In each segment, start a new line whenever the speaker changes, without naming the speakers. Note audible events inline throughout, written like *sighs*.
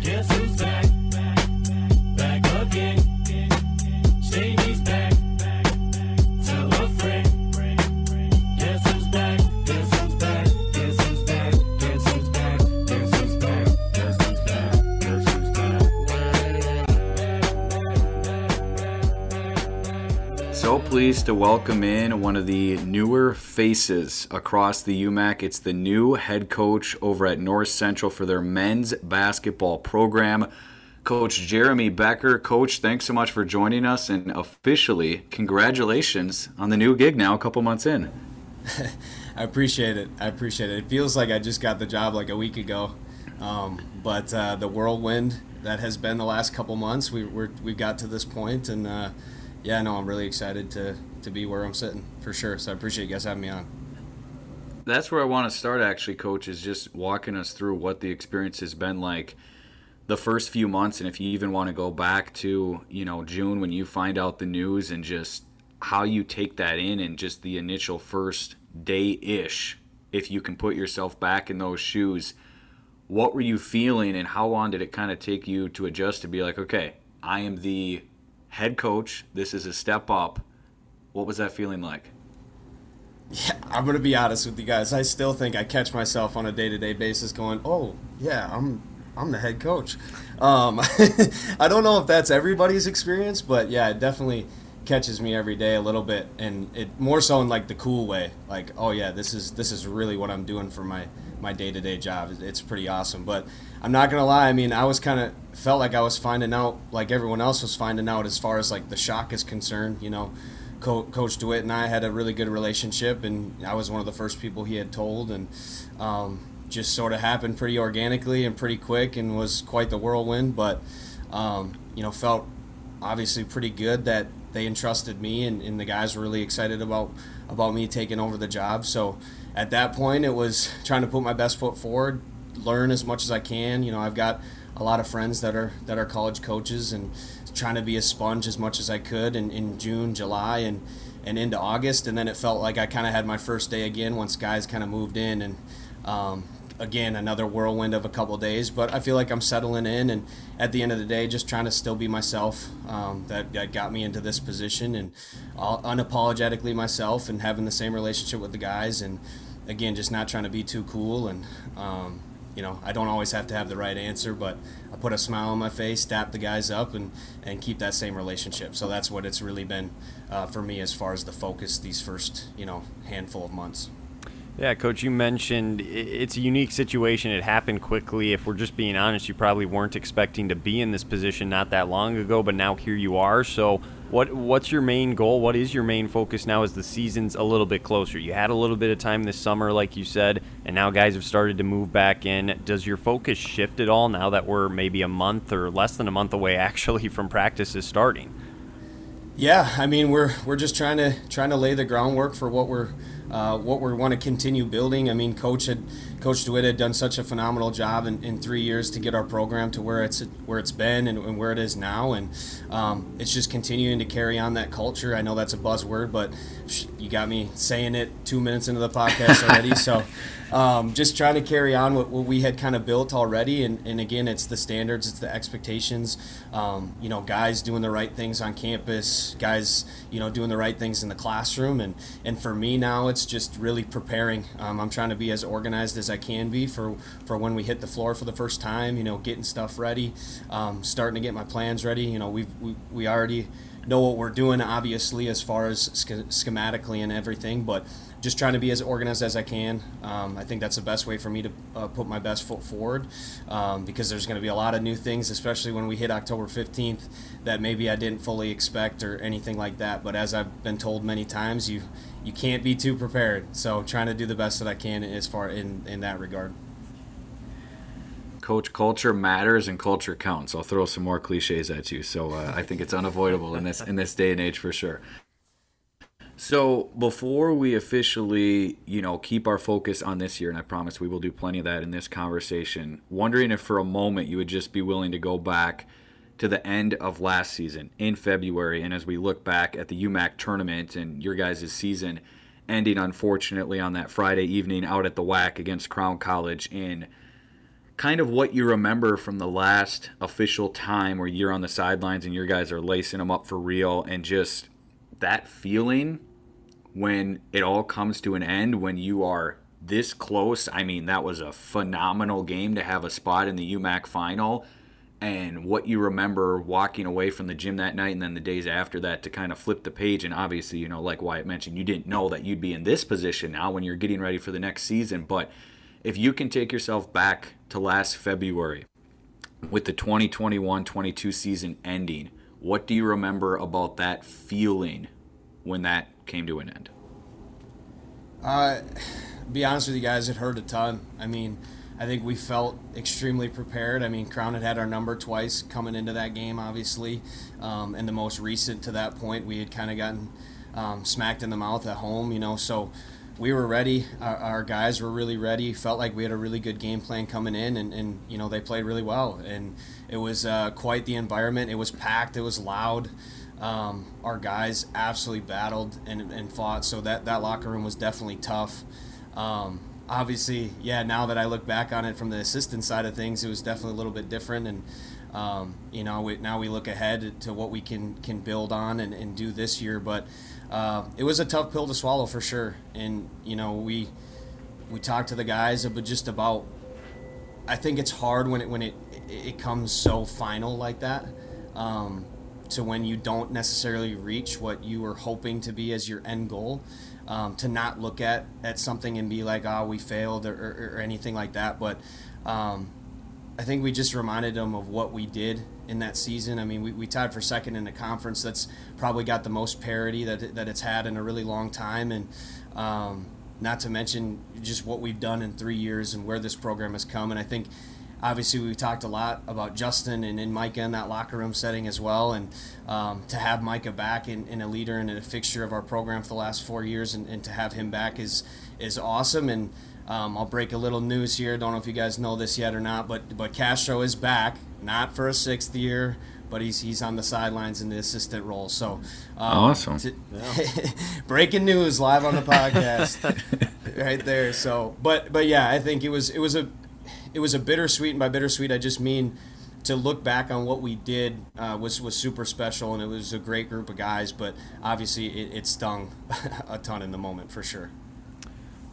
Guess who's back?
So pleased to welcome in one of the newer faces across the UMAC. It's the new head coach over at North Central for their men's basketball program. Coach Jeremy Becker. Coach, thanks so much for joining us and officially congratulations on the new gig now, a couple months in. *laughs*
I appreciate it. I appreciate it. It feels like I just got the job like a week ago, um, but uh, the whirlwind that has been the last couple months, we we got to this point, and uh, yeah, no, I'm really excited to to be where I'm sitting for sure. So I appreciate you guys having me on.
That's where I want to start, actually, Coach, is just walking us through what the experience has been like the first few months, and if you even want to go back to you know June when you find out the news and just how you take that in and just the initial first day ish, if you can put yourself back in those shoes, what were you feeling and how long did it kind of take you to adjust to be like, okay, I am the head coach, this is a step up. What was that feeling like?
Yeah, I'm gonna be honest with you guys. I still think I catch myself on a day-to-day basis going, "Oh, yeah, I'm I'm the head coach." Um, *laughs* I don't know if that's everybody's experience, but yeah, it definitely catches me every day a little bit, and it more so in like the cool way. Like, oh yeah, this is this is really what I'm doing for my my day-to-day job. It's pretty awesome. But I'm not gonna lie. I mean, I was kind of felt like I was finding out, like everyone else was finding out, as far as like the shock is concerned. You know. Co- Coach DeWitt and I had a really good relationship, and I was one of the first people he had told, and um, just sort of happened pretty organically and pretty quick, and was quite the whirlwind. But um, you know, felt obviously pretty good that they entrusted me, and, and the guys were really excited about about me taking over the job. So at that point, it was trying to put my best foot forward, learn as much as I can. You know, I've got a lot of friends that are that are college coaches and trying to be a sponge as much as I could in, in June, July, and and into August, and then it felt like I kind of had my first day again once guys kind of moved in, and um, again another whirlwind of a couple of days. But I feel like I'm settling in, and at the end of the day, just trying to still be myself. Um, that, that got me into this position, and uh, unapologetically myself, and having the same relationship with the guys, and again, just not trying to be too cool, and um, you know, I don't always have to have the right answer, but I put a smile on my face, dap the guys up, and, and keep that same relationship. So that's what it's really been uh, for me as far as the focus these first, you know, handful of months.
Yeah, Coach, you mentioned it's a unique situation. It happened quickly. If we're just being honest, you probably weren't expecting to be in this position not that long ago, but now here you are. So, what what's your main goal? What is your main focus now as the season's a little bit closer? You had a little bit of time this summer, like you said, and now guys have started to move back in. Does your focus shift at all now that we're maybe a month or less than a month away *laughs* actually from practices starting?
Yeah, I mean we're we're just trying to trying to lay the groundwork for what we're uh, what we want to continue building. I mean, Coach had Coach DeWitt had done such a phenomenal job in, in three years to get our program to where it's where it's been and, and where it is now, and um, it's just continuing to carry on that culture. I know that's a buzzword, but you got me saying it two minutes into the podcast already. so, *laughs* um, just trying to carry on what, what we had kind of built already, and, and again, it's the standards, it's the expectations. Um, you know, guys doing the right things on campus, guys, you know, doing the right things in the classroom, and and for me now, it's just really preparing. Um, I'm trying to be as organized as I can be for for when we hit the floor for the first time. You know, getting stuff ready, um, starting to get my plans ready. You know, we've, we we already know what we're doing, obviously, as far as schematically and everything, but just trying to be as organized as I can. Um, I think that's the best way for me to uh, put my best foot forward um, because there's going to be a lot of new things, especially when we hit October 15th, that maybe I didn't fully expect or anything like that. But as I've been told many times, you you can't be too prepared. So trying to do the best that I can as far in in that regard.
Coach, culture matters and culture counts. I'll throw some more cliches at you. So uh, I think it's unavoidable in this in this day and age for sure. So before we officially, you know, keep our focus on this year, and I promise we will do plenty of that in this conversation, wondering if for a moment you would just be willing to go back to the end of last season in February, and as we look back at the UMAC tournament and your guys' season ending unfortunately on that Friday evening out at the WAC against Crown College in kind of what you remember from the last official time where you're on the sidelines and your guys are lacing them up for real and just that feeling when it all comes to an end when you are this close. I mean, that was a phenomenal game to have a spot in the UMAC final. And what you remember walking away from the gym that night and then the days after that to kind of flip the page. And obviously, you know, like Wyatt mentioned, you didn't know that you'd be in this position now when you're getting ready for the next season. But if you can take yourself back to last February with the 2021 22 season ending, what do you remember about that feeling when that came to an end?
Uh, *sighs* be honest with you guys, it hurt a ton. I mean, I think we felt extremely prepared. I mean, Crown had had our number twice coming into that game, obviously, um, and the most recent to that point, we had kind of gotten um, smacked in the mouth at home, you know. So we were ready. Our, our, guys were really ready. Felt like we had a really good game plan coming in, and, and you know they played really well. And it was uh, quite the environment. It was packed. It was loud. Um, our guys absolutely battled and, and fought. So that that locker room was definitely tough. Um, obviously, yeah. Now that I look back on it from the assistant side of things, it was definitely a little bit different. And um, you know, we, now we look ahead to what we can can build on and, and do this year. But uh, it was a tough pill to swallow for sure. And you know, we we talked to the guys, but just about. I think it's hard when it when it it comes so final like that. Um, to when you don't necessarily reach what you were hoping to be as your end goal. Um, to not look at, at something and be like, oh, we failed or, or, or anything like that. But um, I think we just reminded them of what we did in that season. I mean, we, we tied for second in the conference. That's probably got the most parity that, that it's had in a really long time. And um, not to mention just what we've done in three years and where this program has come. And I think obviously we talked a lot about Justin and, and Micah in that locker room setting as well, and um, to have Micah back and, and, a leader and a fixture of our program for the last four years, and, and to have him back is is awesome. And um, I'll break a little news here. Don't know if you guys know this yet or not, but but Castro is back, not for a sixth year. But he's, he's on the sidelines in the assistant role. So um,
awesome!
To, yeah. *laughs* breaking news live on the podcast, *laughs* right there. So, but but yeah, I think it was it was a it was a bittersweet, and by bittersweet, I just mean to look back on what we did uh, was was super special, and it was a great group of guys. But obviously, it, it stung *laughs* a ton in the moment for sure.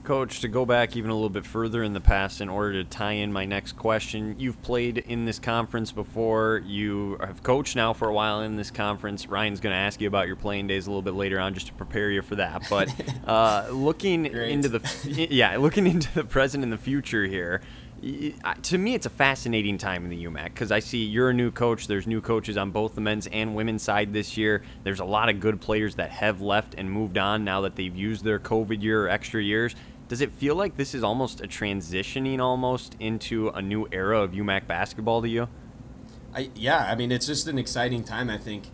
Coach, to go back even a little bit further in the past in order to tie in my next question, you've played in this conference before. You have coached now for a while in this conference. Ryan's going to ask you about your playing days a little bit later on just to prepare you for that. But *laughs* uh, looking into the yeah, looking into the present and the future here, to me, it's a fascinating time in the UMAC because I see you're a new coach. There's new coaches on both the men's and women's side this year. There's a lot of good players that have left and moved on now that they've used their COVID year or extra years. Does it feel like this is almost a transitioning almost into a new era of UMAC basketball to you?
I, yeah, I mean, it's just an exciting time, I think.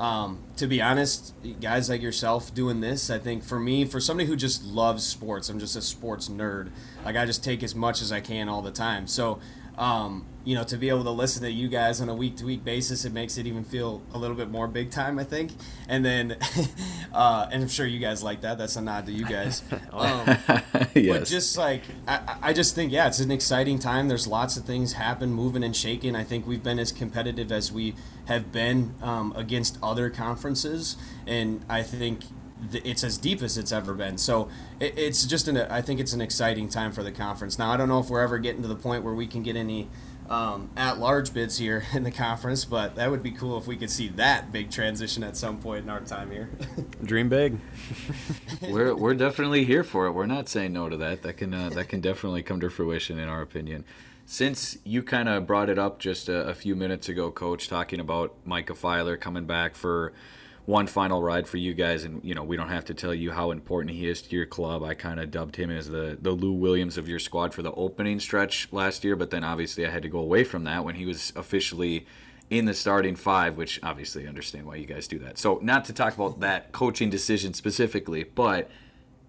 Um, to be honest, guys like yourself doing this, I think for me, for somebody who just loves sports, I'm just a sports nerd. Like I just take as much as I can all the time. So, um, you know, to be able to listen to you guys on a week to week basis, it makes it even feel a little bit more big time, I think. And then, *laughs* uh, and I'm sure you guys like that. That's a nod to you guys. *laughs* Um, *laughs* But just like I, I just think yeah, it's an exciting time. There's lots of things happen, moving and shaking. I think we've been as competitive as we have been um, against other conferences, and I think th- it's as deep as it's ever been. So it, it's just an I think it's an exciting time for the conference. Now I don't know if we're ever getting to the point where we can get any. Um, at large bids here *laughs* in the conference, but that would be cool if we could see that big transition at some point in our time here. *laughs*
Dream big. *laughs*
we're we're definitely here for it. We're not saying no to that. That can uh, that can definitely come to fruition in our opinion. Since you kind of brought it up just a, a few minutes ago, Coach, talking about Micah Filer coming back for one final ride for you guys, and you know we don't have to tell you how important he is to your club. I kind of dubbed him as the the Lou Williams of your squad for the opening stretch last year, but then obviously I had to go away from that when he was officially in the starting five, which obviously I understand why you guys do that. So not to talk about that coaching decision specifically, but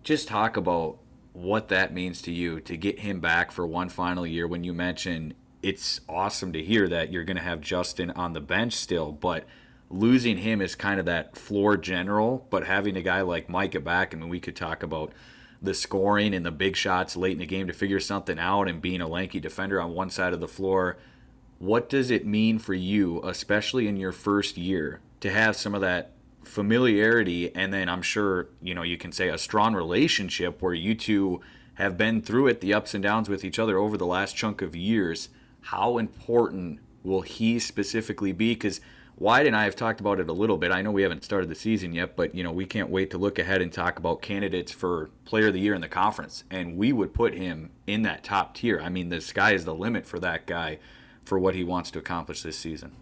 just talk about what that means to you to get him back for one final year when you mention it's awesome to hear that you're going to have Justin on the bench still, but losing him is kind of that floor general, but having a guy like Micah back, I mean, we could talk about the scoring and the big shots late in the game to figure something out and being a lanky defender on one side of the floor. What does it mean for you, especially in your first year, to have some of that familiarity and then I'm sure, you know, you can say a strong relationship where you two have been through it, the ups and downs with each other over the last chunk of years. How important will he specifically be? Because Wyatt and I have talked about it a little bit. I know we haven't started the season yet, but you know we can't wait to look ahead and talk about candidates for Player of the Year in the conference, and we would put him in that top tier. I mean, the sky is the limit for that guy for what he wants to accomplish this season.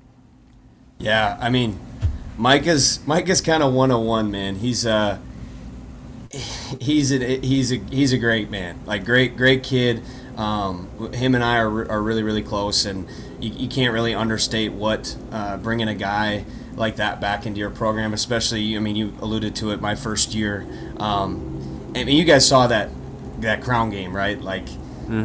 Yeah, I mean, Mike is Mike is kind of one on one, man. He's uh he's a he's a he's a great man, like great great kid. Um, him and I are, are really really close, and you, you can't really understate what uh, bringing a guy like that back into your program, especially. I mean, you alluded to it. My first year, um, I mean, you guys saw that that crown game, right? Like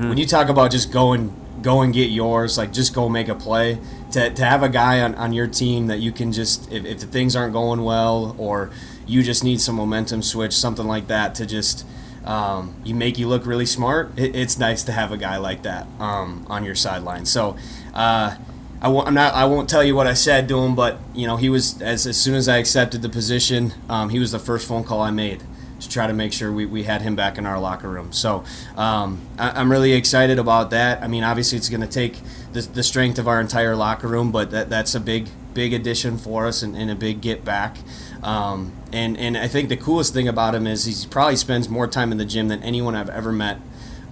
when you talk about just going go and get yours, like just go make a play. To, to have a guy on, on your team that you can just if, if the things aren't going well or you just need some momentum switch, something like that to just um, you make you look really smart. It, it's nice to have a guy like that um, on your sideline. So uh, I won't, I'm not. I won't tell you what I said to him, but you know he was as as soon as I accepted the position, um, he was the first phone call I made to try to make sure we, we had him back in our locker room. So um, I, am really excited about that. I mean, obviously it's going to take the, the strength of our entire locker room, but that, that's a big big addition for us and, and a big get back. Um, and and I think the coolest thing about him is he probably spends more time in the gym than anyone I've ever met.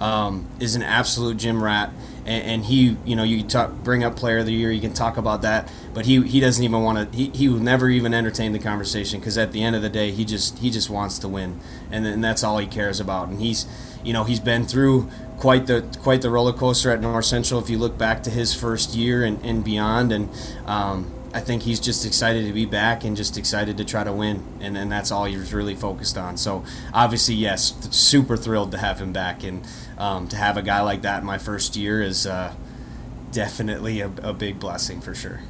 Um, is an absolute gym rat, and, and, he, you know, you talk, bring up player of the year, you can talk about that, but he, he doesn't even want to. He, he will never even entertain the conversation because at the end of the day, he just he just wants to win, and, and that's all he cares about. And he's, you know, he's been through quite the quite the roller coaster at North Central. If you look back to his first year and, and beyond, and um, I think he's just excited to be back and just excited to try to win, and, and that's all he's really focused on. So obviously, yes, super thrilled to have him back, and um, to have a guy like that in my first year is uh, definitely a, a big blessing for sure.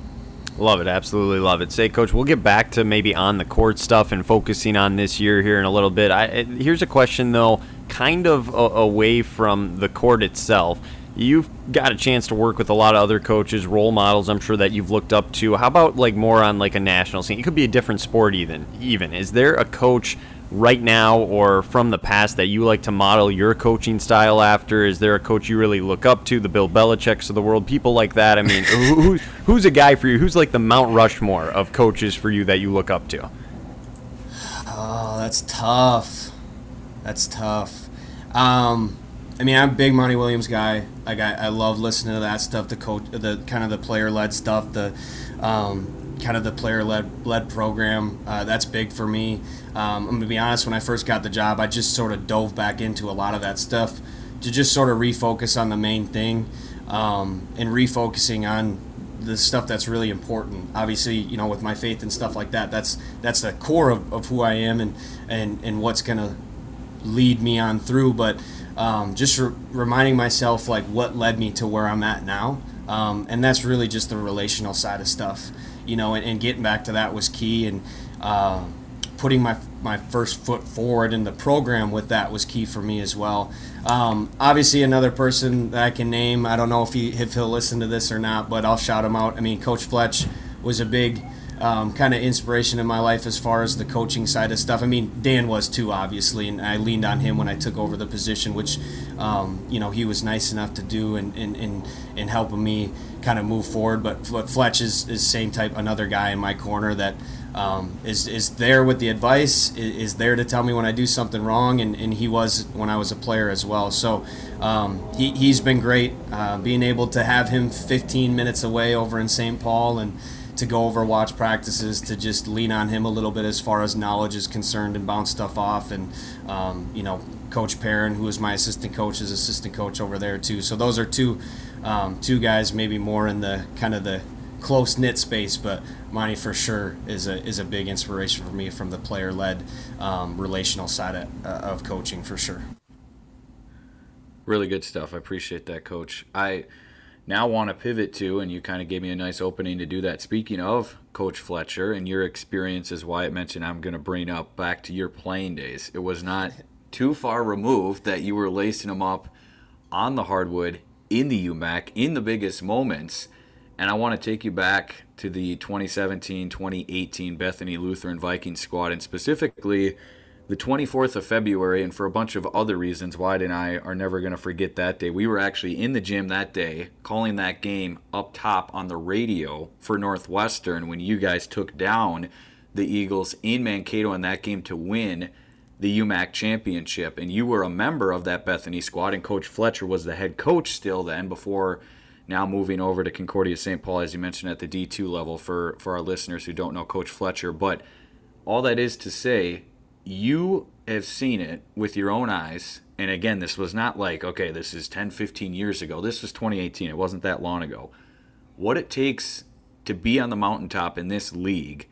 Love it, absolutely love it. Say, coach, we'll get back to maybe on the court stuff and focusing on this year here in a little bit. I, here's a question though, kind of a, away from the court itself. You've got a chance to work with a lot of other coaches, role models. I'm sure that you've looked up to. How about like more on like a national scene? It could be a different sport, even. Even is there a coach right now or from the past that you like to model your coaching style after? Is there a coach you really look up to, the Bill Belichick's of the world, people like that? I mean, who, who's a guy for you? Who's like the Mount Rushmore of coaches for you that you look up to?
Oh, that's tough. That's tough. Um, I mean, I'm a big Monty Williams guy. Like, I, I love listening to that stuff, the coach, the kind of the player led stuff, the um, kind of the player led led program. Uh, that's big for me. Um, I'm gonna be honest. When I first got the job, I just sort of dove back into a lot of that stuff to just sort of refocus on the main thing um, and refocusing on the stuff that's really important. Obviously, you know, with my faith and stuff like that, that's that's the core of, of who I am and and and what's gonna lead me on through. But um, just re- reminding myself like what led me to where I'm at now, um, and that's really just the relational side of stuff. You know, and, and getting back to that was key, and uh, putting my my first foot forward in the program with that was key for me as well. Um, obviously, another person that I can name, I don't know if he if he'll listen to this or not, but I'll shout him out. I mean, Coach Fletch was a big um, kind of inspiration in my life as far as the coaching side of stuff. I mean, Dan was too, obviously, and I leaned on him when I took over the position, which, um, you know, he was nice enough to do and, and, and helping me kind of move forward. But Fletch is, is same type, another guy in my corner that um, is, is there with the advice, is, is, there to tell me when I do something wrong, and, and he was when I was a player as well. So um, he, he's been great. Uh, being able to have him 15 minutes away over in St. Paul and to go over watch practices, to just lean on him a little bit as far as knowledge is concerned and bounce stuff off. And, um, you know, Coach Perrin, who is my assistant coach, is assistant coach over there too. So those are two, um, two guys maybe more in the kind of the close knit space, but Monty for sure is a is a big inspiration for me from the player led um, relational side of, uh, of coaching for sure.
Really good stuff. I appreciate that, Coach. I now want to pivot to, and you kind of gave me a nice opening to do that. Speaking of Coach Fletcher and your experiences, Wyatt mentioned, I'm going to bring up back to your playing days. It was not *laughs* too far removed that you were lacing them up on the hardwood in the UMAC in the biggest moments. And I want to take you back to the 2017 2018 Bethany Lutheran Viking squad, and specifically the 24th of February, and for a bunch of other reasons, Wyatt and I are never going to forget that day. We were actually in the gym that day calling that game up top on the radio for Northwestern when you guys took down the Eagles in Mankato in that game to win the UMAC championship. And you were a member of that Bethany squad, and Coach Fletcher was the head coach still then before now moving over to Concordia St. Paul, as you mentioned, at the D2 level for, for our listeners who don't know Coach Fletcher. But all that is to say, you have seen it with your own eyes. And again, this was not like, okay, this is 10, 15 years ago. This was 2018. It wasn't that long ago. What it takes to be on the mountaintop in this league,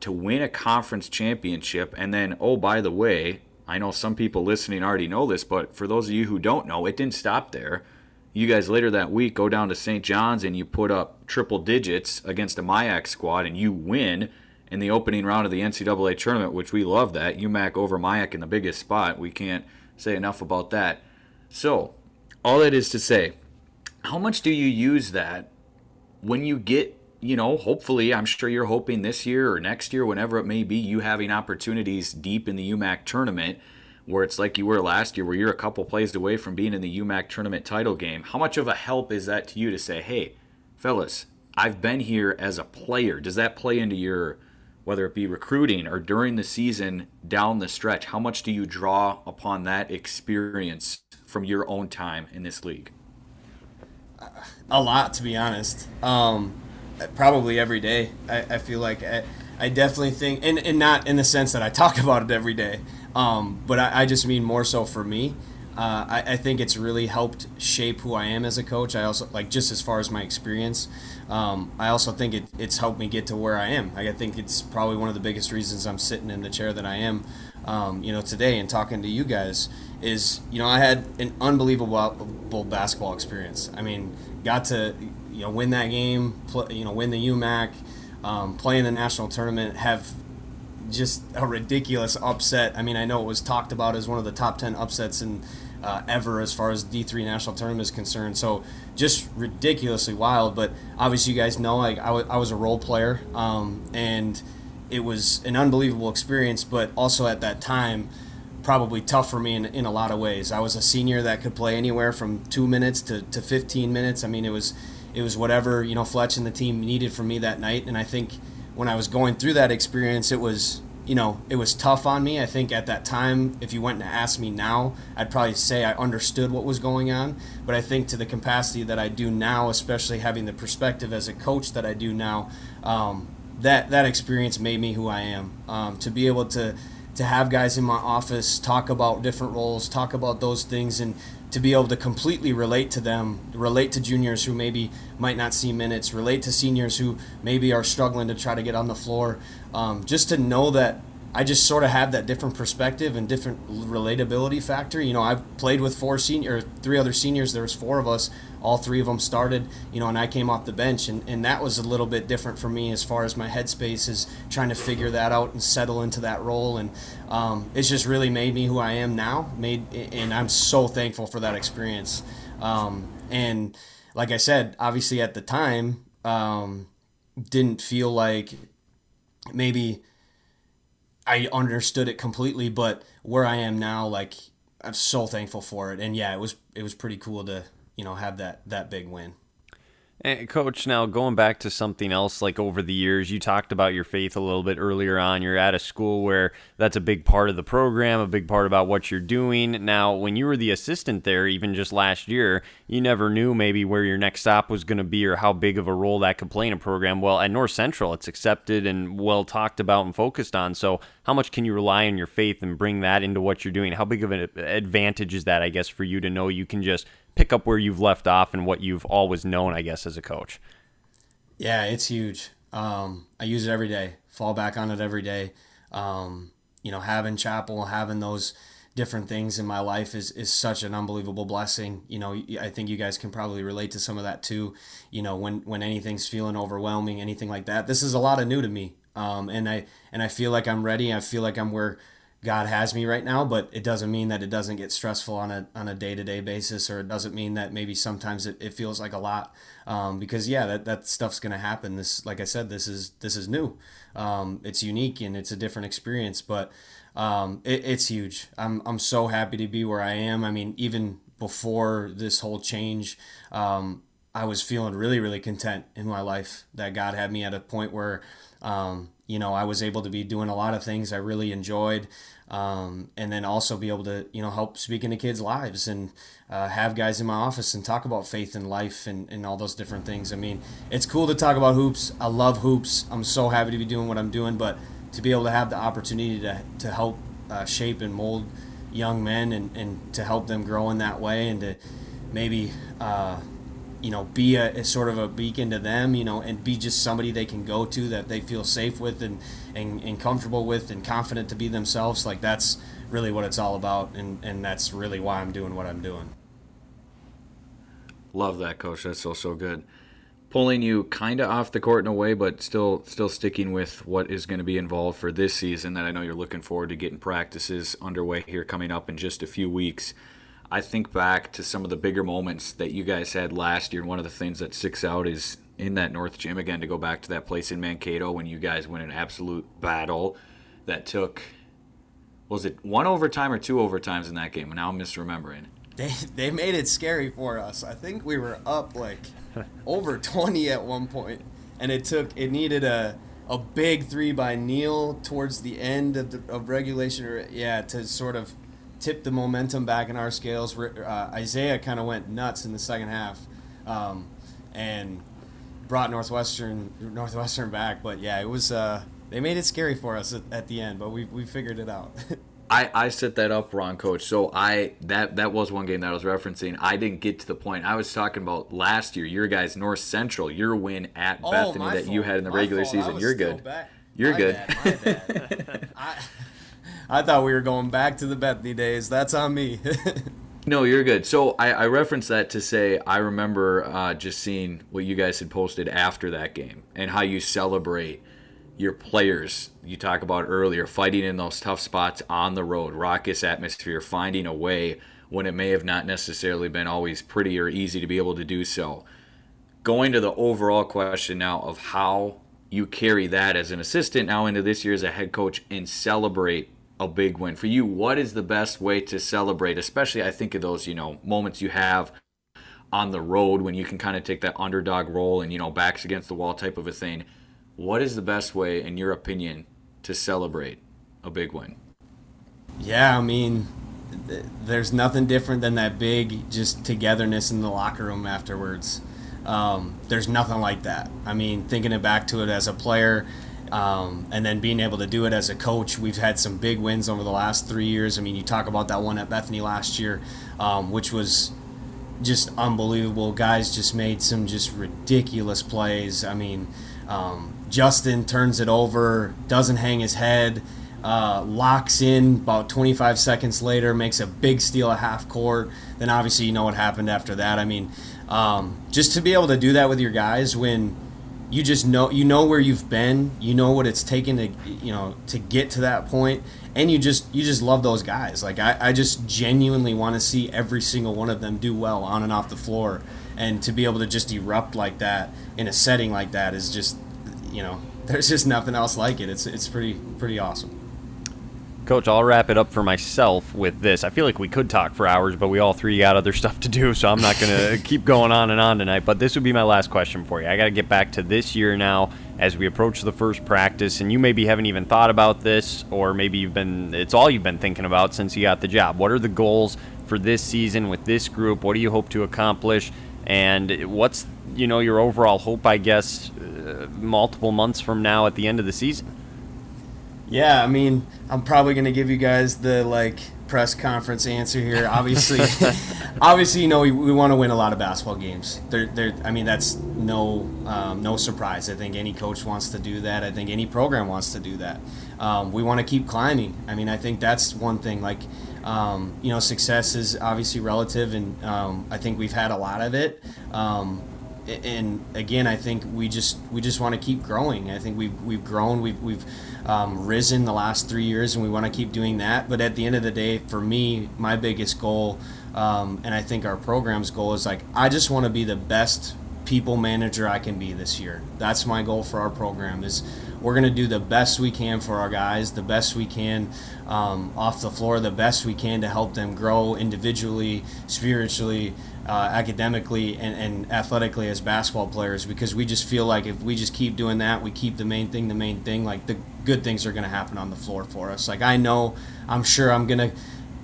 to win a conference championship, and then, oh, by the way, I know some people listening already know this, but for those of you who don't know, it didn't stop there. You guys later that week go down to St. John's and you put up triple digits against a MIAC squad and you win in the opening round of the NCAA tournament, which we love that. UMAC over MIAC in the biggest spot. We can't say enough about that. So, all that is to say, how much do you use that when you get, you know, hopefully, I'm sure you're hoping this year or next year, whenever it may be, you having opportunities deep in the UMAC tournament where it's like you were last year, where you're a couple plays away from being in the UMAC tournament title game. How much of a help is that to you to say, hey, fellas, I've been here as a player? Does that play into your whether it be recruiting or during the season down the stretch, how much do you draw upon that experience from your own time in this league?
A lot, to be honest. Um, probably every day. I, I feel like I, I definitely think, and, and not in the sense that I talk *laughs* about it every day, um, but I, I just mean more so for me. Uh, I, I think it's really helped shape who I am as a coach. I also like just as far as my experience. Um, I also think it, it's helped me get to where I am. I think it's probably one of the biggest reasons I'm sitting in the chair that I am, um, you know, today and talking to you guys is, you know, I had an unbelievable basketball experience. I mean, got to, you know, win that game, you know, win the UMAC, um, play in the national tournament, have just a ridiculous upset. I mean, I know it was talked about as one of the top 10 upsets in uh, ever as far as D3 national tournament is concerned. So just ridiculously wild. But obviously, you guys know like I, w- I was a role player, um, and it was an unbelievable experience. But also at that time, probably tough for me in, in a lot of ways. I was a senior that could play anywhere from two minutes to, to 15 minutes. I mean, it was it was whatever you know Fletch and the team needed from me that night. And I think when I was going through that experience, it was you know, it was tough on me. I think at that time, if you went and asked me now, I'd probably say I understood what was going on. But I think to the capacity that I do now, especially having the perspective as a coach that I do now, um, that that experience made me who I am. Um, to be able to to have guys in my office talk about different roles, talk about those things, and to be able to completely relate to them, relate to juniors who maybe might not see minutes, relate to seniors who maybe are struggling to try to get on the floor, um, just to know that I just sort of have that different perspective and different relatability factor. You know, I've played with four senior, three other seniors. There was four of us. All three of them started. You know, and I came off the bench, and, and that was a little bit different for me as far as my headspace is trying to figure that out and settle into that role. And um, it's just really made me who I am now. Made, and I'm so thankful for that experience. Um, and like I said, obviously at the time, um, didn't feel like maybe I understood it completely, but where I am now, like I'm so thankful for it. And yeah, it was it was pretty cool to you know have that that big win.
And Coach, now going back to something else, like over the years, you talked about your faith a little bit earlier on. You're at a school where that's a big part of the program, a big part about what you're doing. Now, when you were the assistant there, even just last year, you never knew maybe where your next stop was going to be or how big of a role that could play in a program. Well, at North Central, it's accepted and well talked about and focused on. So, how much can you rely on your faith and bring that into what you're doing? How big of an advantage is that, I guess, for you to know you can just pick up where you've left off and what you've always known, I guess, as a coach.
Yeah, it's huge. Um, I use it every day. Fall back on it every day. Um, you know, having chapel, having those different things in my life is is such an unbelievable blessing. You know, I think you guys can probably relate to some of that too. You know, when when anything's feeling overwhelming, anything like that. This is a lot of new to me. Um, and I and I feel like I'm ready. I feel like I'm where God has me right now, but it doesn't mean that it doesn't get stressful on a on a day to day basis, or it doesn't mean that maybe sometimes it, it feels like a lot. Um, because yeah, that, that stuff's gonna happen. This, like I said, this is this is new. Um, it's unique and it's a different experience, but um, it, it's huge. I'm I'm so happy to be where I am. I mean, even before this whole change, um, I was feeling really really content in my life. That God had me at a point where um, you know, I was able to be doing a lot of things I really enjoyed, um, and then also be able to, you know, help speak into kids' lives and uh, have guys in my office and talk about faith and life and, and all those different things. I mean, it's cool to talk about hoops. I love hoops. I'm so happy to be doing what I'm doing, but to be able to have the opportunity to, to help uh, shape and mold young men and, and to help them grow in that way and to maybe uh, you know, be a, a, sort of a beacon to them, you know, and be just somebody they can go to that they feel safe with and, and, and comfortable with and confident to be themselves. Like that's really what it's all about. And, and that's really why I'm doing what I'm doing.
Love that, coach. That's so, so good. Pulling you kind of off the court in a way, but still, still sticking with what is going to be involved for this season. That I know you're looking forward to getting practices underway here coming up in just a few weeks. I think back to some of the bigger moments that you guys had last year, and one of the things that sticks out is in that North Gym again to go back to that place in Mankato when you guys win an absolute battle that took was it one overtime or two overtimes in that game? Now I'm misremembering.
They they made it scary for us. I think we were up like *laughs* over 20 at one point, and it took it needed a a big three by Neil towards the end of the of regulation, or yeah, to sort of tipped the momentum back in our scales. Uh, Isaiah kind of went nuts in the second half, um, and brought Northwestern Northwestern back. But yeah, it was uh, they made it scary for us at, at the end, but we, we figured it out. *laughs*
I, I set that up wrong, coach. So I that that was one game that I was referencing. I didn't get to the point. I was talking about last year, your guys North Central, your win at
oh,
Bethany that
fault.
you had in the
my
regular
fault.
season. You're good.
Back.
You're
my
good.
Bad, my bad. *laughs* I, *laughs* I thought we were going back to the Bethany days. That's on me. *laughs*
No, you're good. So I, I referenced that to say I remember uh, just seeing what you guys had posted after that game and how you celebrate your players. You talk about earlier fighting in those tough spots on the road, raucous atmosphere, finding a way when it may have not necessarily been always pretty or easy to be able to do so. Going to the overall question now of how you carry that as an assistant now into this year as a head coach and celebrate a big win. For you what is the best way to celebrate especially i think of those you know moments you have on the road when you can kind of take that underdog role and you know backs against the wall type of a thing? What is the best way in your opinion to celebrate a big win?
Yeah i mean th- there's nothing different than that big just togetherness in the locker room afterwards. Um, there's nothing like that. I mean thinking it back to it as a player um, and then being able to do it as a coach, we've had some big wins over the last three years. I mean, you talk about that one at Bethany last year, um, which was just unbelievable. Guys just made some just ridiculous plays. I mean, um, Justin turns it over, doesn't hang his head, uh, locks in about 25 seconds later, makes a big steal at half court. Then obviously you know what happened after that. I mean, um, just to be able to do that with your guys when you just know you know where you've been you know what it's taken to you know to get to that point and you just you just love those guys. Like i, I just genuinely want to see every single one of them do well on and off the floor. And to be able to just erupt like that in a setting like that is just you know *laughs* there's just nothing else like it. It's it's pretty pretty awesome
Coach, I'll wrap it up for myself with this. I feel like we could talk for hours, but we all three got other *laughs* stuff to do, so I'm not going *laughs* to keep going on and on tonight. But this would be my last question for you. I got to get back to this year now as we approach the first practice, and you maybe haven't even thought about this, or maybe you've been, it's all you've been thinking about since you got the job. What are the goals for this season with this group? What do you hope to accomplish? And what's, you know, your overall hope, I guess, uh, multiple months from now at the end of the season?
Yeah, I mean, I'm probably gonna give you guys the like press conference answer here. Obviously, *laughs* obviously, you know, we, we want to win a lot of basketball games. There, there. I mean, that's no, um, no surprise. I think any coach wants to do that. I think any program wants to do that. Um, we want to keep climbing. I mean, I think that's one thing. Like, um, you know, success is obviously relative, and um, I think we've had a lot of it. And again, I think we just we just want to keep growing. I think we've we've grown, we've we've um, risen the last three years, and we want to keep doing that. But at the end of the day, for me, my biggest goal, um, and I think our program's goal is like I just want to be the best people manager I can be this year. That's my goal for our program. Is we're going to do the best we can for our guys, the best we can um, off the floor, the best we can to help them grow individually, spiritually, uh, academically, and, and athletically as basketball players. Because we just feel like if we just keep doing that, we keep the main thing the main thing. Like the good things are going to happen on the floor for us. Like I know, I'm sure I'm going to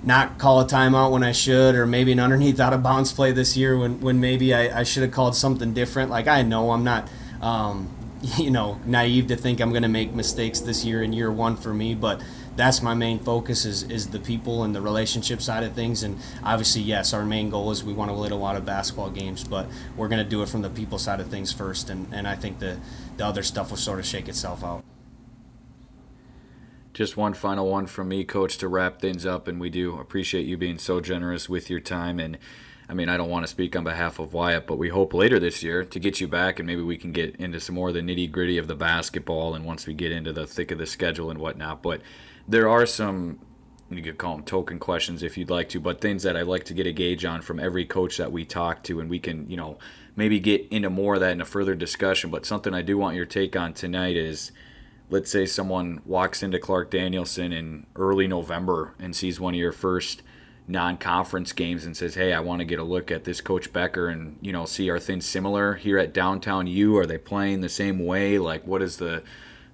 not call a timeout when I should, or maybe an underneath out of bounds play this year when, when maybe I, I should have called something different. Like I know I'm not, um, *laughs* you know, naive to think I'm going to make mistakes this year in year one for me, but that's my main focus is, is the people and the relationship side of things. And obviously, yes, our main goal is we want to win a lot of basketball games, but we're going to do it from the people side of things first. And, and I think the, the other stuff will sort of shake itself out.
Just one final one from me, Coach, to wrap things up. And we do appreciate you being so generous with your time. And I mean, I don't want to speak on behalf of Wyatt, but we hope later this year to get you back and maybe we can get into some more of the nitty gritty of the basketball and once we get into the thick of the schedule and whatnot. But there are some, you could call them token questions if you'd like to, but things that I like to get a gauge on from every coach that we talk to. And we can, you know, maybe get into more of that in a further discussion. But something I do want your take on tonight is let's say someone walks into Clark Danielson in early November and sees one of your first non-conference games and says, "Hey, I want to get a look at this Coach Becker and you know see are things similar here at downtown U? Are they playing the same way? Like, what is the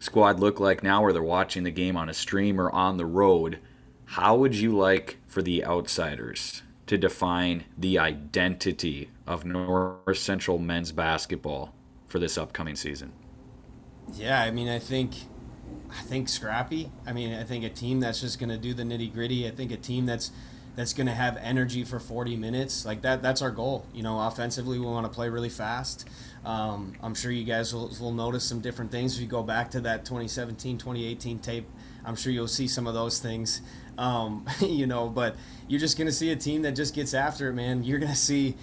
squad look like now? Where they're watching the game on a stream or on the road? How would you like for the outsiders to define the identity of North Central men's basketball for this upcoming season?"
Yeah, I mean, I think, I think scrappy. I mean, I think a team that's just going to do the nitty gritty. I think a team that's that's going to have energy for 40 minutes. Like that, that's our goal. You know, offensively, we want to play really fast. Um, I'm sure you guys will, will notice some different things if you go back to that 2017, 2018 tape. I'm sure you'll see some of those things. Um, *laughs* you know, but you're just going to see a team that just gets after it, man. You're going to see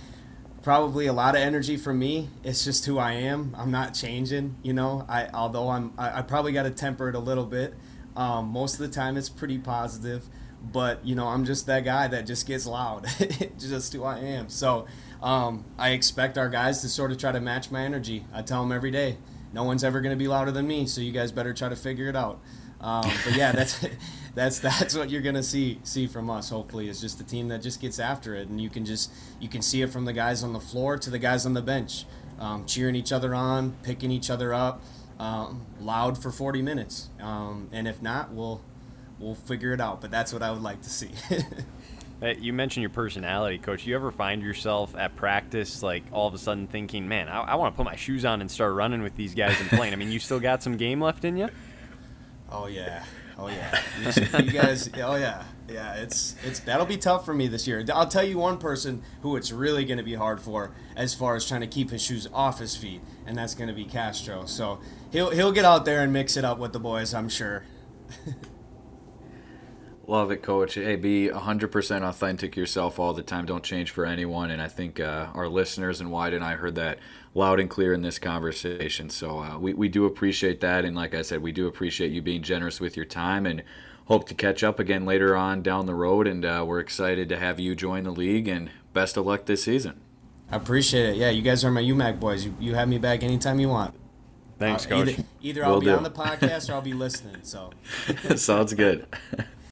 probably a lot of energy from me. It's just who I am. I'm not changing, you know. I although I'm I, I probably got to temper it a little bit. Um, most of the time it's pretty positive, but you know I'm just that guy that just gets loud. *laughs* just who I am. So um, I expect our guys to sort of try to match my energy. I tell them every day, no one's ever going to be louder than me. So you guys better try to figure it out. Um, but yeah, that's *laughs* *laughs* that's that's what you're gonna see see from us. Hopefully, is just a team that just gets after it, and you can just you can see it from the guys on the floor to the guys on the bench, um, cheering each other on, picking each other up, um, loud for 40 minutes. Um, and if not, we'll we'll figure it out. But that's what I would like to see. *laughs*
Hey, You mentioned your personality, coach. You ever find yourself at practice, like all of a sudden thinking, "Man, I, I want to put my shoes on and start running with these guys and playing"? I mean, you still got some game left in you.
Oh yeah, oh yeah. You, you guys, oh yeah, yeah. It's it's that'll be tough for me this year. I'll tell you one person who it's really going to be hard for as far as trying to keep his shoes off his feet, and that's going to be Castro. So he'll he'll get out there and mix it up with the boys, I'm sure. *laughs*
Love it, Coach. Hey, be 100% authentic yourself all the time. Don't change for anyone. And I think uh, our listeners and Wyatt and I heard that loud and clear in this conversation. So uh, we, we do appreciate that. And like I said, we do appreciate you being generous with your time and hope to catch up again later on down the road. And uh, we're excited to have you join the league. And best of luck this season.
I appreciate it. Yeah, you guys are my UMAC boys. You, you have me back anytime you want.
Thanks,
Uh,
coach.
Either, either I'll
Will
be
do.
on the podcast or I'll be listening. So. *laughs*
Sounds good. *laughs*